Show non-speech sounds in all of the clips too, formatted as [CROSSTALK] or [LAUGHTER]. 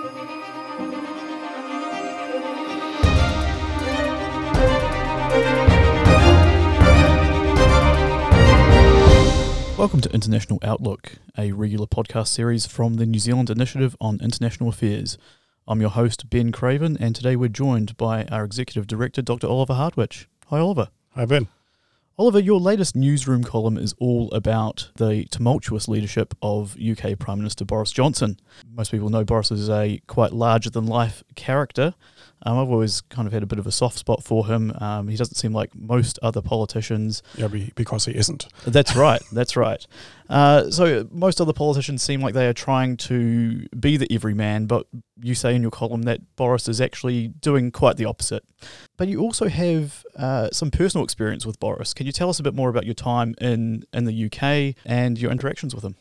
Welcome to International Outlook, a regular podcast series from the New Zealand Initiative on International Affairs. I'm your host, Ben Craven, and today we're joined by our Executive Director, Dr. Oliver Hartwich. Hi, Oliver. Hi, Ben. Oliver, your latest newsroom column is all about the tumultuous leadership of UK Prime Minister Boris Johnson. Most people know Boris is a quite larger than life character, um, I've always kind of had a bit of a soft spot for him. Um, he doesn't seem like most other politicians. Yeah, because he isn't. That's right. That's right. Uh, so most other politicians seem like they are trying to be the everyman, but you say in your column that Boris is actually doing quite the opposite. But you also have uh, some personal experience with Boris. Can you tell us a bit more about your time in in the UK and your interactions with him?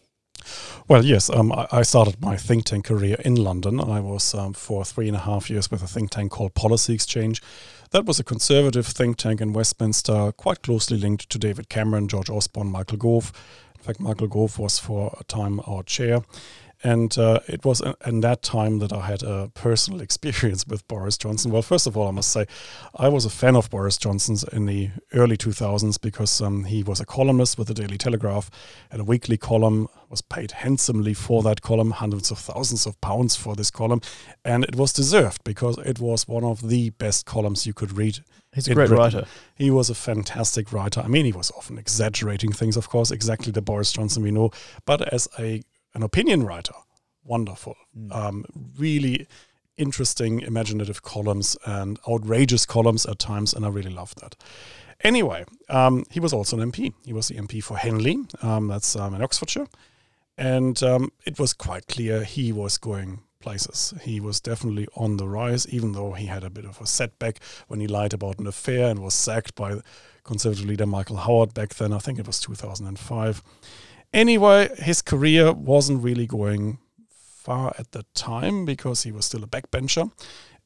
Well, yes. Um, I started my think tank career in London. I was um, for three and a half years with a think tank called Policy Exchange. That was a conservative think tank in Westminster, quite closely linked to David Cameron, George Osborne, Michael Gove. In fact, Michael Gove was for a time our chair. And uh, it was in that time that I had a personal [LAUGHS] experience with Boris Johnson. Well, first of all, I must say I was a fan of Boris Johnson's in the early 2000s because um, he was a columnist with the Daily Telegraph, had a weekly column, was paid handsomely for that column, hundreds of thousands of pounds for this column. And it was deserved because it was one of the best columns you could read He's a great Britain. writer. He was a fantastic writer. I mean, he was often exaggerating things, of course, exactly the Boris Johnson we know. But as a an opinion writer. Wonderful. Mm. Um, really interesting, imaginative columns and outrageous columns at times, and I really loved that. Anyway, um, he was also an MP. He was the MP for Henley, um, that's um, in Oxfordshire. And um, it was quite clear he was going places. He was definitely on the rise, even though he had a bit of a setback when he lied about an affair and was sacked by Conservative leader Michael Howard back then. I think it was 2005. Anyway, his career wasn't really going far at the time because he was still a backbencher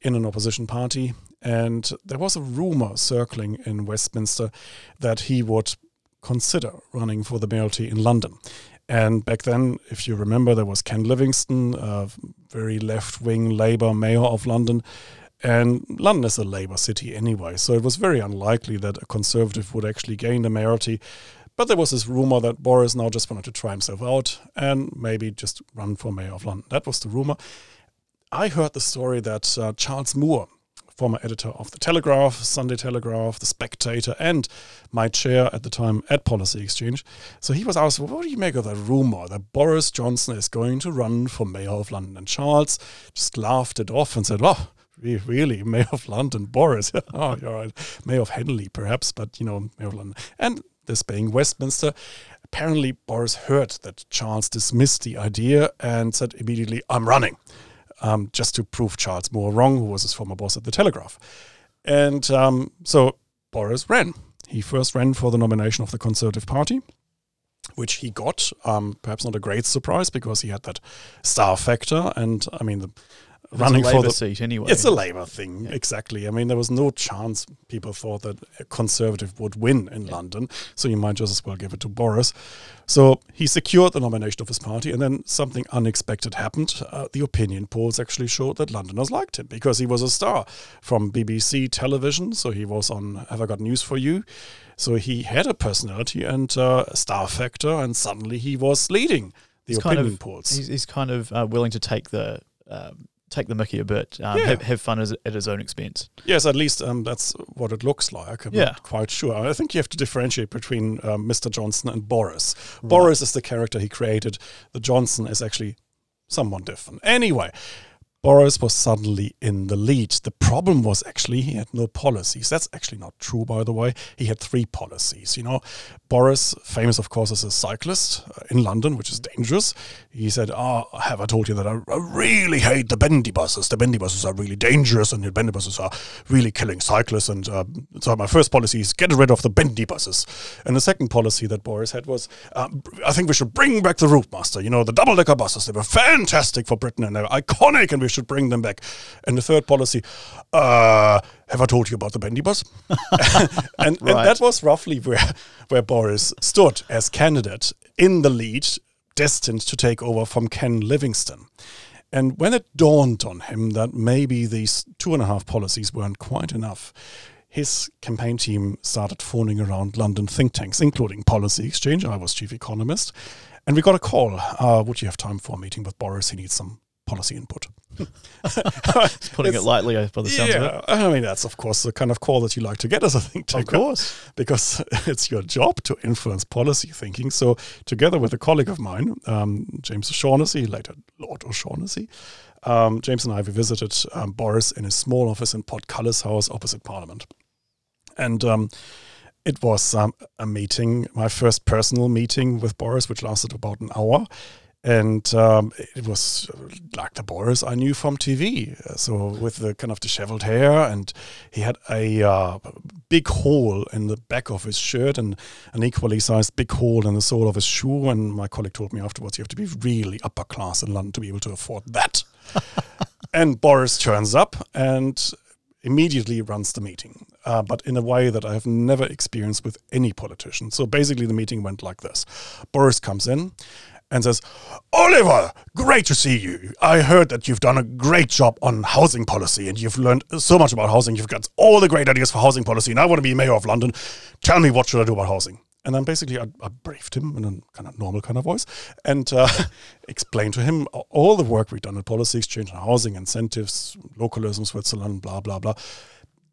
in an opposition party. And there was a rumor circling in Westminster that he would consider running for the mayoralty in London. And back then, if you remember, there was Ken Livingstone, a very left wing Labour mayor of London. And London is a Labour city anyway, so it was very unlikely that a Conservative would actually gain the mayoralty. But there was this rumor that Boris now just wanted to try himself out and maybe just run for mayor of London. That was the rumor. I heard the story that uh, Charles Moore, former editor of The Telegraph, Sunday Telegraph, The Spectator, and my chair at the time at Policy Exchange. So he was asked, well, what do you make of that rumor that Boris Johnson is going to run for mayor of London? And Charles just laughed it off and said, Oh, really, Mayor of London, Boris. [LAUGHS] oh, you're right. Mayor of Henley, perhaps, but you know, Mayor of London. And this being Westminster. Apparently, Boris heard that Charles dismissed the idea and said immediately, I'm running, um, just to prove Charles Moore wrong, who was his former boss at the Telegraph. And um, so Boris ran. He first ran for the nomination of the Conservative Party, which he got. Um, perhaps not a great surprise because he had that star factor. And I mean, the running for the seat anyway. It's a Labour thing, yeah. exactly. I mean, there was no chance people thought that a Conservative would win in yeah. London, so you might just as well give it to Boris. So he secured the nomination of his party, and then something unexpected happened. Uh, the opinion polls actually showed that Londoners liked him because he was a star from BBC television. So he was on Have I Got News for You? So he had a personality and uh, a star factor, and suddenly he was leading the he's opinion kind of, polls. He's, he's, kind of uh, willing to take the um, take the mickey a bit, um, yeah. have, have, fun as, at his own expense. Yes, at least um, that's what it looks like. I'm yeah. not quite sure. I think you have to differentiate between um, Mr. Johnson and Boris. Right. Boris is the character he created. The Johnson is actually someone different. Anyway, Boris was suddenly in the lead. The problem was actually he had no policies. That's actually not true, by the way. He had three policies. You know, Boris, famous of course as a cyclist uh, in London, which is dangerous. He said, "Ah, oh, have I told you that I, I, really hate the bendy buses? The bendy buses are really dangerous, and the bendy buses are really killing cyclists." And uh, so my first policy is get rid of the bendy buses. And the second policy that Boris had was, uh, I think we should bring back the Routemaster. You know, the double-decker buses. They were fantastic for Britain, and they were iconic, and we should bring them back. And the third policy, uh, have I told you about the bendy bus? [LAUGHS] and, right. and that was roughly where, where Boris stood as candidate in the lead, destined to take over from Ken Livingstone. And when it dawned on him that maybe these two and a half policies weren't quite enough, his campaign team started phoning around London think tanks, including Policy Exchange. I was chief economist. And we got a call. Uh, would you have time for a meeting with Boris? He needs some policy input. [LAUGHS] putting it lightly uh, by the sounds yeah, of it. I mean, that's of course the kind of call that you like to get as a think Of course. Because [LAUGHS] it's your job to influence policy thinking. So, together with a colleague of mine, um, James O'Shaughnessy, later Lord O'Shaughnessy, um, James and I, we visited um, Boris in his small office in Portcullis House opposite Parliament. And um, it was um, a meeting, my first personal meeting with Boris, which lasted about an hour. And um, it was like the Boris I knew from TV. So with the kind of disheveled hair, and he had a uh, big hole in the back of his shirt and an equally sized big hole in the sole of his shoe. And my colleague told me afterwards, you have to be really upper class in London to be able to afford that. [LAUGHS] and Boris turns up and immediately runs the meeting, uh, but in a way that I have never experienced with any politician. So basically, the meeting went like this Boris comes in and says, Oliver, great to see you. I heard that you've done a great job on housing policy and you've learned so much about housing. You've got all the great ideas for housing policy, and I want to be mayor of London. Tell me what should I do about housing? And then basically I, I briefed him in a kind of normal kind of voice and uh, [LAUGHS] explained to him all the work we've done at Policy Exchange and housing incentives, localism, Switzerland, blah, blah, blah.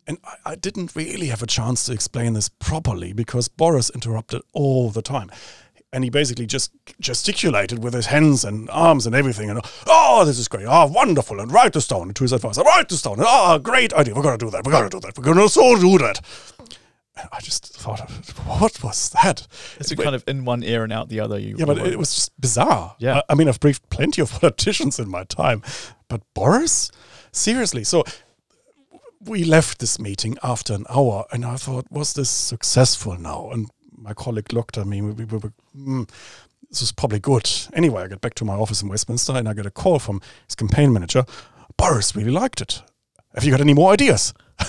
And I, I didn't really have a chance to explain this properly because Boris interrupted all the time and he basically just gesticulated with his hands and arms and everything. And oh, this is great! Oh, wonderful! And write this down. And to his advisor, write this down. Oh, great idea! We're gonna do that. We're gonna do that. We're gonna so do that. And I just thought, what was that? It's kind of in one ear and out the other. You yeah, but it was just bizarre. Yeah. I, I mean, I've briefed plenty of [LAUGHS] politicians in my time, but Boris, seriously. So we left this meeting after an hour, and I thought, was this successful now? And my colleague looked at me. We, we were, mm, this is probably good. Anyway, I get back to my office in Westminster and I get a call from his campaign manager. Boris really liked it. Have you got any more ideas? [LAUGHS]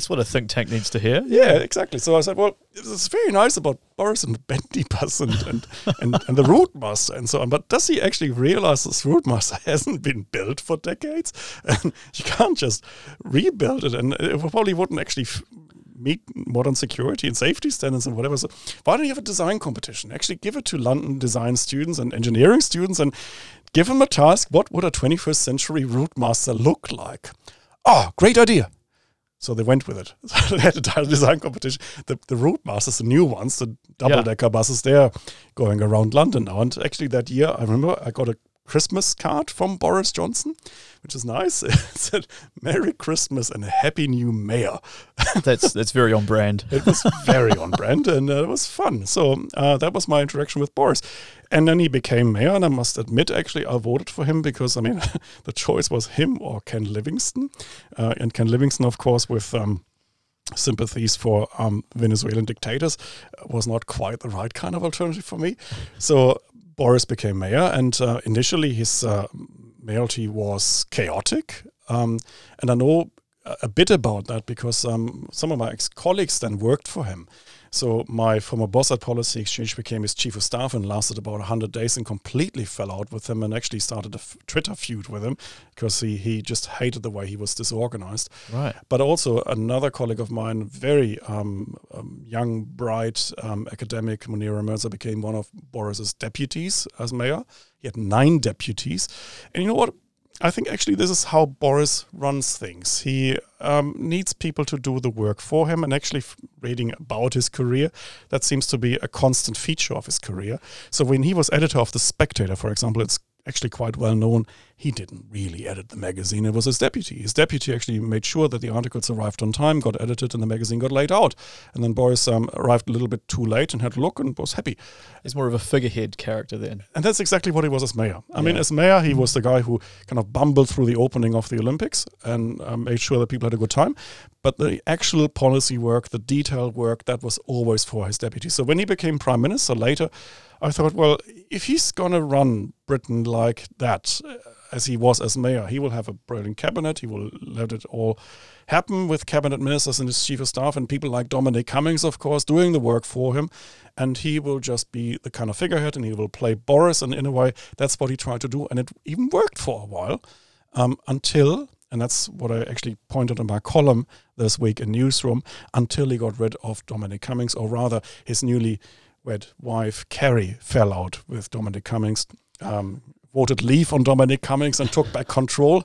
That's what a think tank needs to hear. Yeah, exactly. So I said, well, it's very nice about Boris and bendy bus and, and, and, and the route master and so on. But does he actually realize this route master [LAUGHS] hasn't been built for decades? And [LAUGHS] you can't just rebuild it. And it probably wouldn't actually f- meet modern security and safety standards and whatever. So why don't you have a design competition? Actually give it to London design students and engineering students and give them a task. What would a 21st century route master look like? Oh, great idea. So they went with it. [LAUGHS] they had a design competition. The, the route masters, the new ones, the double decker buses, they're going around London now. And actually, that year, I remember I got a Christmas card from Boris Johnson, which is nice. [LAUGHS] It said "Merry Christmas and a Happy New Mayor." [LAUGHS] that's that's very on brand. it was very on brand, and uh, it was fun. So uh, that was my interaction with Boris, and then he became mayor. And I must admit, actually, I voted for him because I mean, [LAUGHS] the choice was him or Ken Livingstone, uh, and Ken Livingstone, of course, with. Um, sympathies for um, Venezuelan dictators was not quite the right kind of alternative for me. So Boris became mayor, and uh, initially his uh, mayoralty was chaotic. Um, and I know a bit about that because um, some of my ex colleagues then worked for him. So my former boss at Policy Exchange became his chief of staff and lasted about 100 days and completely fell out with him and actually started a f- Twitter feud with him because he, he just hated the way he was disorganized. Right. But also another colleague of mine, very um, um, young, bright um, academic, Munira Mirza, became one of Boris's deputies as mayor. He had nine deputies. And you know what? I think actually this is how Boris runs things. He um, needs people to do the work for him, and actually, reading about his career, that seems to be a constant feature of his career. So when he was editor of The Spectator, for example, it's actually quite well known. He didn't really edit the magazine, it was his deputy. His deputy actually made sure that the articles arrived on time, got edited, and the magazine got laid out. And then Boris um, arrived a little bit too late and had a look and was happy. He's more of a figurehead character then. And that's exactly what he was as mayor. I mean, as mayor, he was the guy who kind of bumbled through the opening of the Olympics and um, made sure that people had a good time. But the actual policy work, the detailed work, that was always for his deputy. So when he became prime minister later, I thought, well, if he's going to run Britain like that, as he was as mayor. He will have a brilliant cabinet. He will let it all happen with cabinet ministers and his chief of staff and people like Dominic Cummings, of course, doing the work for him. And he will just be the kind of figurehead and he will play Boris. And in a way, that's what he tried to do. And it even worked for a while um, until, and that's what I actually pointed in my column this week in Newsroom, until he got rid of Dominic Cummings, or rather his newly wed wife, Carrie, fell out with Dominic Cummings. Um, voted leave on Dominic Cummings and took back control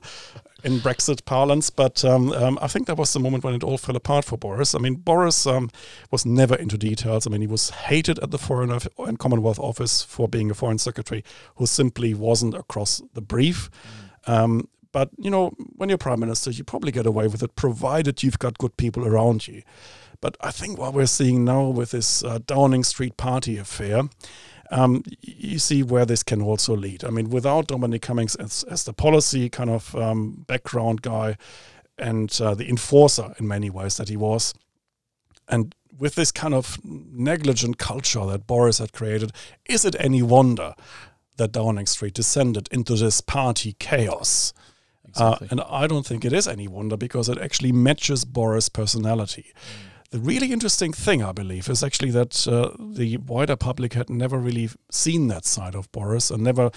in Brexit parlance. But um, um, I think that was the moment when it all fell apart for Boris. I mean, Boris um, was never into details. I mean, he was hated at the Foreign and Commonwealth Office for being a foreign secretary who simply wasn't across the brief. Mm. but, you know, when you're prime minister, you probably get away with it, provided you've got good people around you. But I think what we're seeing now with this uh, Downing Street party affair, um, you see where this can also lead. I mean, without Dominic Cummings as, as the policy kind of um, background guy and uh, the enforcer in many ways that he was, and with this kind of negligent culture that Boris had created, is it any wonder that Downing Street descended into this party chaos? Exactly. Uh, and I don't think it is any wonder because it actually matches Boris' personality. Mm. The really interesting thing, I believe, is actually that uh, the wider public had never really seen that side of Boris and never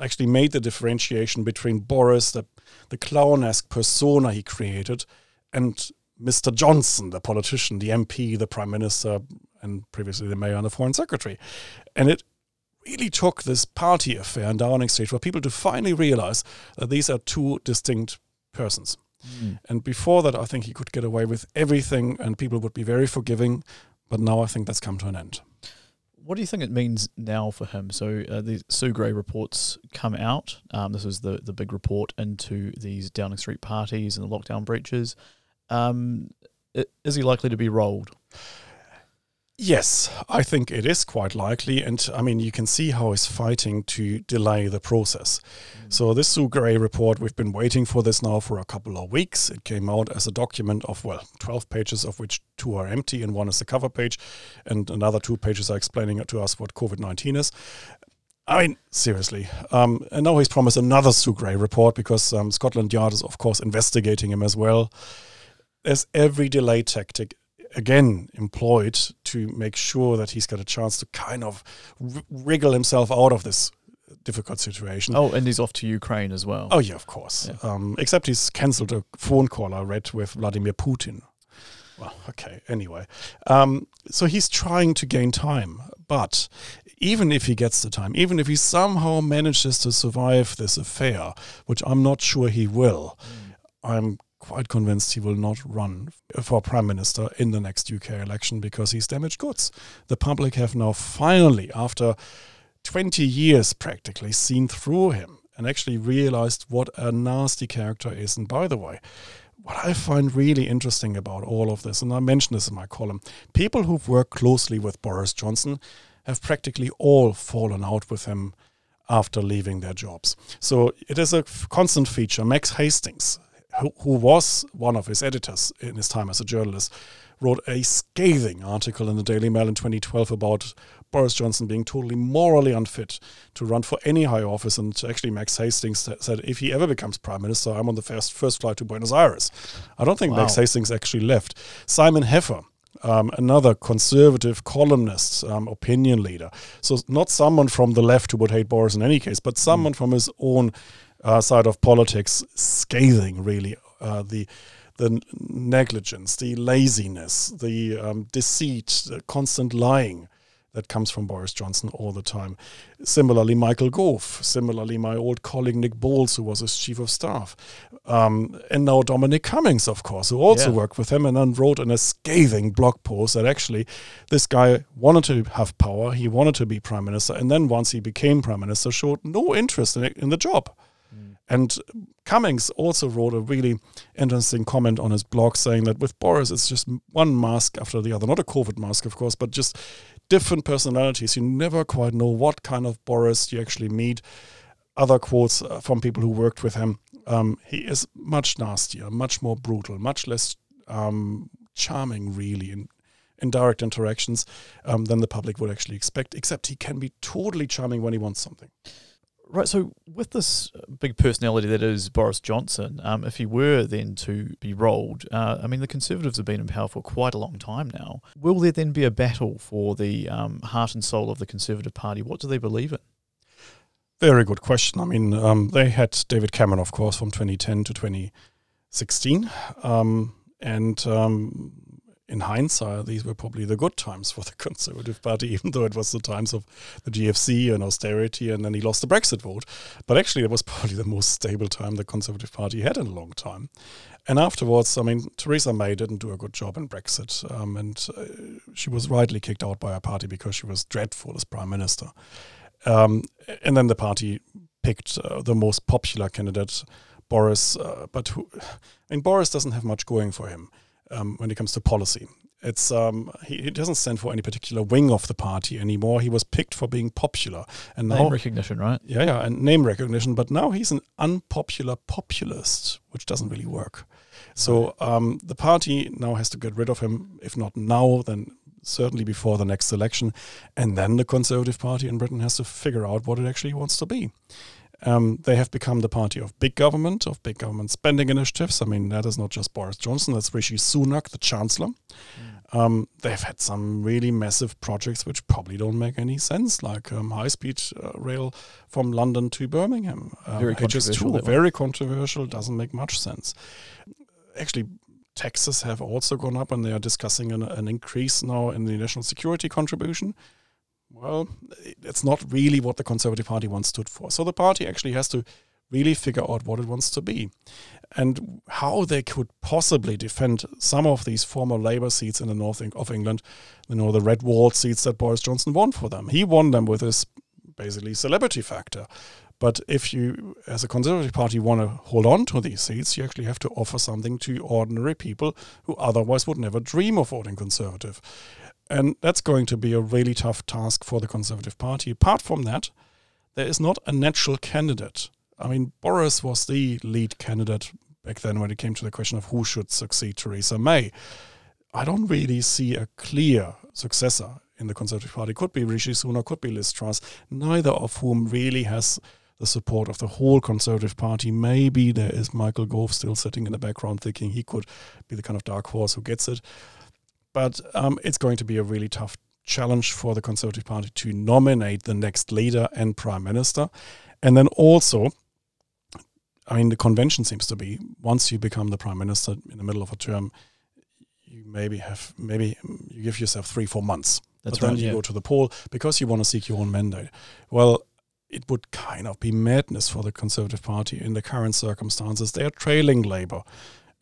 actually made the differentiation between Boris, the, the clown-esque persona he created, and Mr. Johnson, the politician, the MP, the prime minister, and previously the mayor and the foreign secretary. And it really took this party affair in Downing Street for people to finally realize that these are two distinct persons. Mm. And before that, I think he could get away with everything and people would be very forgiving. But now I think that's come to an end. What do you think it means now for him? So uh, the Sue Gray reports come out. Um, this was the, the big report into these Downing Street parties and the lockdown breaches. Um, is he likely to be rolled? Yes, I think it is quite likely. And I mean, you can see how he's fighting to delay the process. Mm. So, this Sue Gray report, we've been waiting for this now for a couple of weeks. It came out as a document of, well, 12 pages, of which two are empty, and one is the cover page, and another two pages are explaining to us what COVID 19 is. I mean, seriously. Um, and now he's promised another Sue Gray report because um, Scotland Yard is, of course, investigating him as well. There's every delay tactic again employed to make sure that he's got a chance to kind of r- wriggle himself out of this difficult situation. Oh, and he's off to Ukraine as well. Oh yeah, of course. Yeah. Um, except he's cancelled a phone call I read with Vladimir Putin. Well, okay. Anyway, um, so he's trying to gain time, but even if he gets the time, even if he somehow manages to survive this affair, which I'm not sure he will, mm. I'm quite convinced he will not run for prime minister in the next UK election because he's damaged goods. The public have now finally, after 20 years practically, seen through him and actually realized what a nasty character he is. And by the way, what I find really interesting about all of this, and I mentioned this in my column, people who've worked closely with Boris Johnson have practically all fallen out with him after leaving their jobs. So it is a constant feature. Max Hastings, who, who was one of his editors in his time as a journalist, wrote a scathing article in the Daily Mail in 2012 about Boris Johnson being totally morally unfit to run for any high office. And actually, Max Hastings said, if he ever becomes prime minister, I'm on the first, first flight to Buenos Aires. I don't think wow. Max Hastings actually left. Simon Heffer, um, another conservative columnist, um, opinion leader. So, not someone from the left who would hate Boris in any case, but someone mm. from his own uh, side of politics scathing really uh, the the negligence, the laziness, the um, deceit, the constant lying that comes from Boris Johnson all the time. Similarly, Michael Gove. Similarly, my old colleague Nick Boles, who was his chief of staff. Um, and now Dominic Cummings, of course, who also yeah. worked with him and then wrote in a scathing blog post that actually this guy wanted to have power, he wanted to be prime minister, and then once he became prime minister, showed no interest in, it, in the job. And Cummings also wrote a really interesting comment on his blog saying that with Boris, it's just one mask after the other. Not a COVID mask, of course, but just different personalities. You never quite know what kind of Boris you actually meet. Other quotes uh, from people who worked with him. Um, he is much nastier, much more brutal, much less um, charming, really, in, in direct interactions um, than the public would actually expect, except he can be totally charming when he wants something. Right. So, with this big personality that is Boris Johnson, um, if he were then to be rolled, uh, I mean, the Conservatives have been in power for quite a long time now. Will there then be a battle for the um, heart and soul of the Conservative Party? What do they believe in? Very good question. I mean, um, they had David Cameron, of course, from 2010 to 2016. Um, and um, in hindsight, these were probably the good times for the [LAUGHS] Conservative Party, even though it was the times of the GFC and austerity, and then he lost the Brexit vote. But actually, it was [LAUGHS] probably the most stable time the Conservative Party had in a long time. And afterwards, I mean, Theresa May didn't do a good job in Brexit, um, and uh, she was rightly kicked out by her party because she was dreadful as prime minister. Um, and then the party picked uh, the most popular candidate, Boris. Uh, but who, [SIGHS] mean, Boris doesn't have much going for him um, when it comes to policy. It's um, he, he, doesn't stand for any particular wing of the party anymore. He was picked for being popular and name recognition, right? Yeah, yeah, and name recognition. But now he's an unpopular populist, which doesn't really work. So um, the party now has to get rid of him. If not now, then certainly before the next election, and then the Conservative Party in Britain has to figure out what it actually wants to be. Um, they have become the party of big government, of big government spending initiatives. I mean, that is not just Boris Johnson, that's Rishi Sunak, the Chancellor. Mm. Um, they've had some really massive projects which probably don't make any sense, like um, high speed uh, rail from London to Birmingham. Um, very controversial. Very controversial, doesn't make much sense. Actually, taxes have also gone up and they are discussing an, an increase now in the national security contribution well, it's not really what the Conservative Party once stood for. So the party actually has to really figure out what it wants to be and how they could possibly defend some of these former Labour seats in the north of England, you know, the red wall seats that Boris Johnson won for them. He won them with his basically celebrity factor. But if you, as a Conservative Party, want to hold on to these seats, you actually have to offer something to ordinary people who otherwise would never dream of voting Conservative. And that's going to be a really tough task for the Conservative Party. Apart from that, there is not a natural candidate. I mean, Boris was the lead candidate back then when it came to the question of who should succeed Theresa May. I don't really see a clear successor in the Conservative Party. Could be Rishi Sunak, could be Liz Truss, neither of whom really has the support of the whole Conservative Party. Maybe there is Michael Gove still sitting in the background thinking he could be the kind of dark horse who gets it. But um, it's going to be a really tough challenge for the Conservative Party to nominate the next leader and prime minister. And then also, I mean, the convention seems to be once you become the prime minister in the middle of a term, you maybe have maybe you give yourself three four months. That's but right, then you yeah. go to the poll because you want to seek your own mandate. Well, it would kind of be madness for the Conservative Party in the current circumstances. They are trailing Labour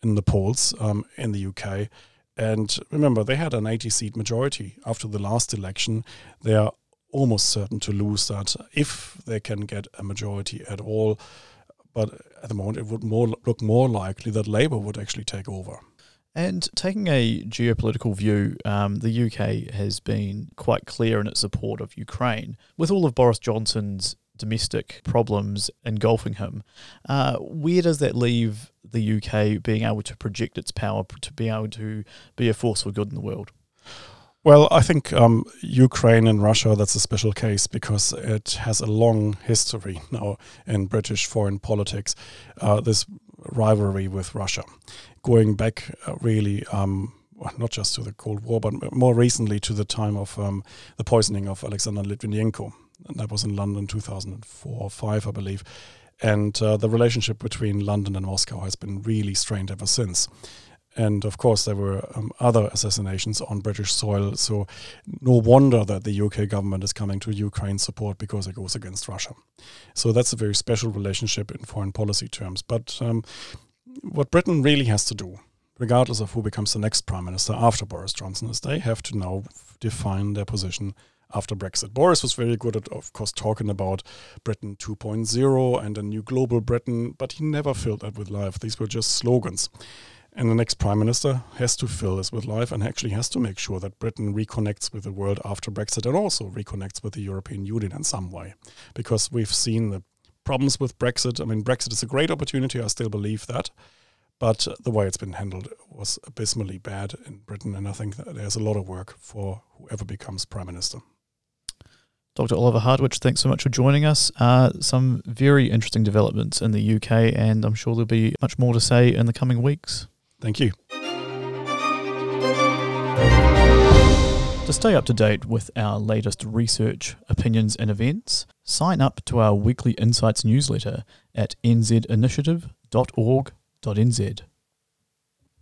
in the polls um, in the UK. And remember, they had an 80 seat majority after the last election. They are almost certain to lose that if they can get a majority at all. But at the moment, it would more look more likely that Labour would actually take over. And taking a geopolitical view, um, the UK has been quite clear in its support of Ukraine. With all of Boris Johnson's domestic problems engulfing him, uh, where does that leave the UK being able to project its power to be able to be a force for good in the world? Well, I think um, Ukraine and Russia, that's a special case because it has a long history now in British foreign politics, uh, this rivalry with Russia, going back uh, really. Um, not just to the Cold War, but more recently to the time of um, the poisoning of Alexander Litvinenko. That was in London 2004 or 5, I believe. And uh, the relationship between London and Moscow has been really strained ever since. And of course, there were um, other assassinations on British soil. So, no wonder that the UK government is coming to Ukraine support because it goes against Russia. So, that's a very special relationship in foreign policy terms. But um, what Britain really has to do, regardless of who becomes the next prime minister after Boris Johnson, is they have to now define their position after Brexit. Boris was very good at, of course, talking about Britain 2.0 and a new global Britain, but he never filled that with life. These were just slogans. And the next prime minister has to fill this with life and actually has to make sure that Britain reconnects with the world after Brexit and also reconnects with the European Union in some way. Because we've seen the problems with Brexit. I mean, Brexit is a great opportunity. I still believe that. But the way it's been handled was abysmally bad in Britain. And I think there's a lot of work for whoever becomes prime minister. Dr. Oliver Hartwich, thanks so much for joining us. Uh, some very interesting developments in the UK, and I'm sure there'll be much more to say in the coming weeks. Thank you. To stay up to date with our latest research, opinions, and events, sign up to our weekly Insights newsletter at nzinitiative.org.nz.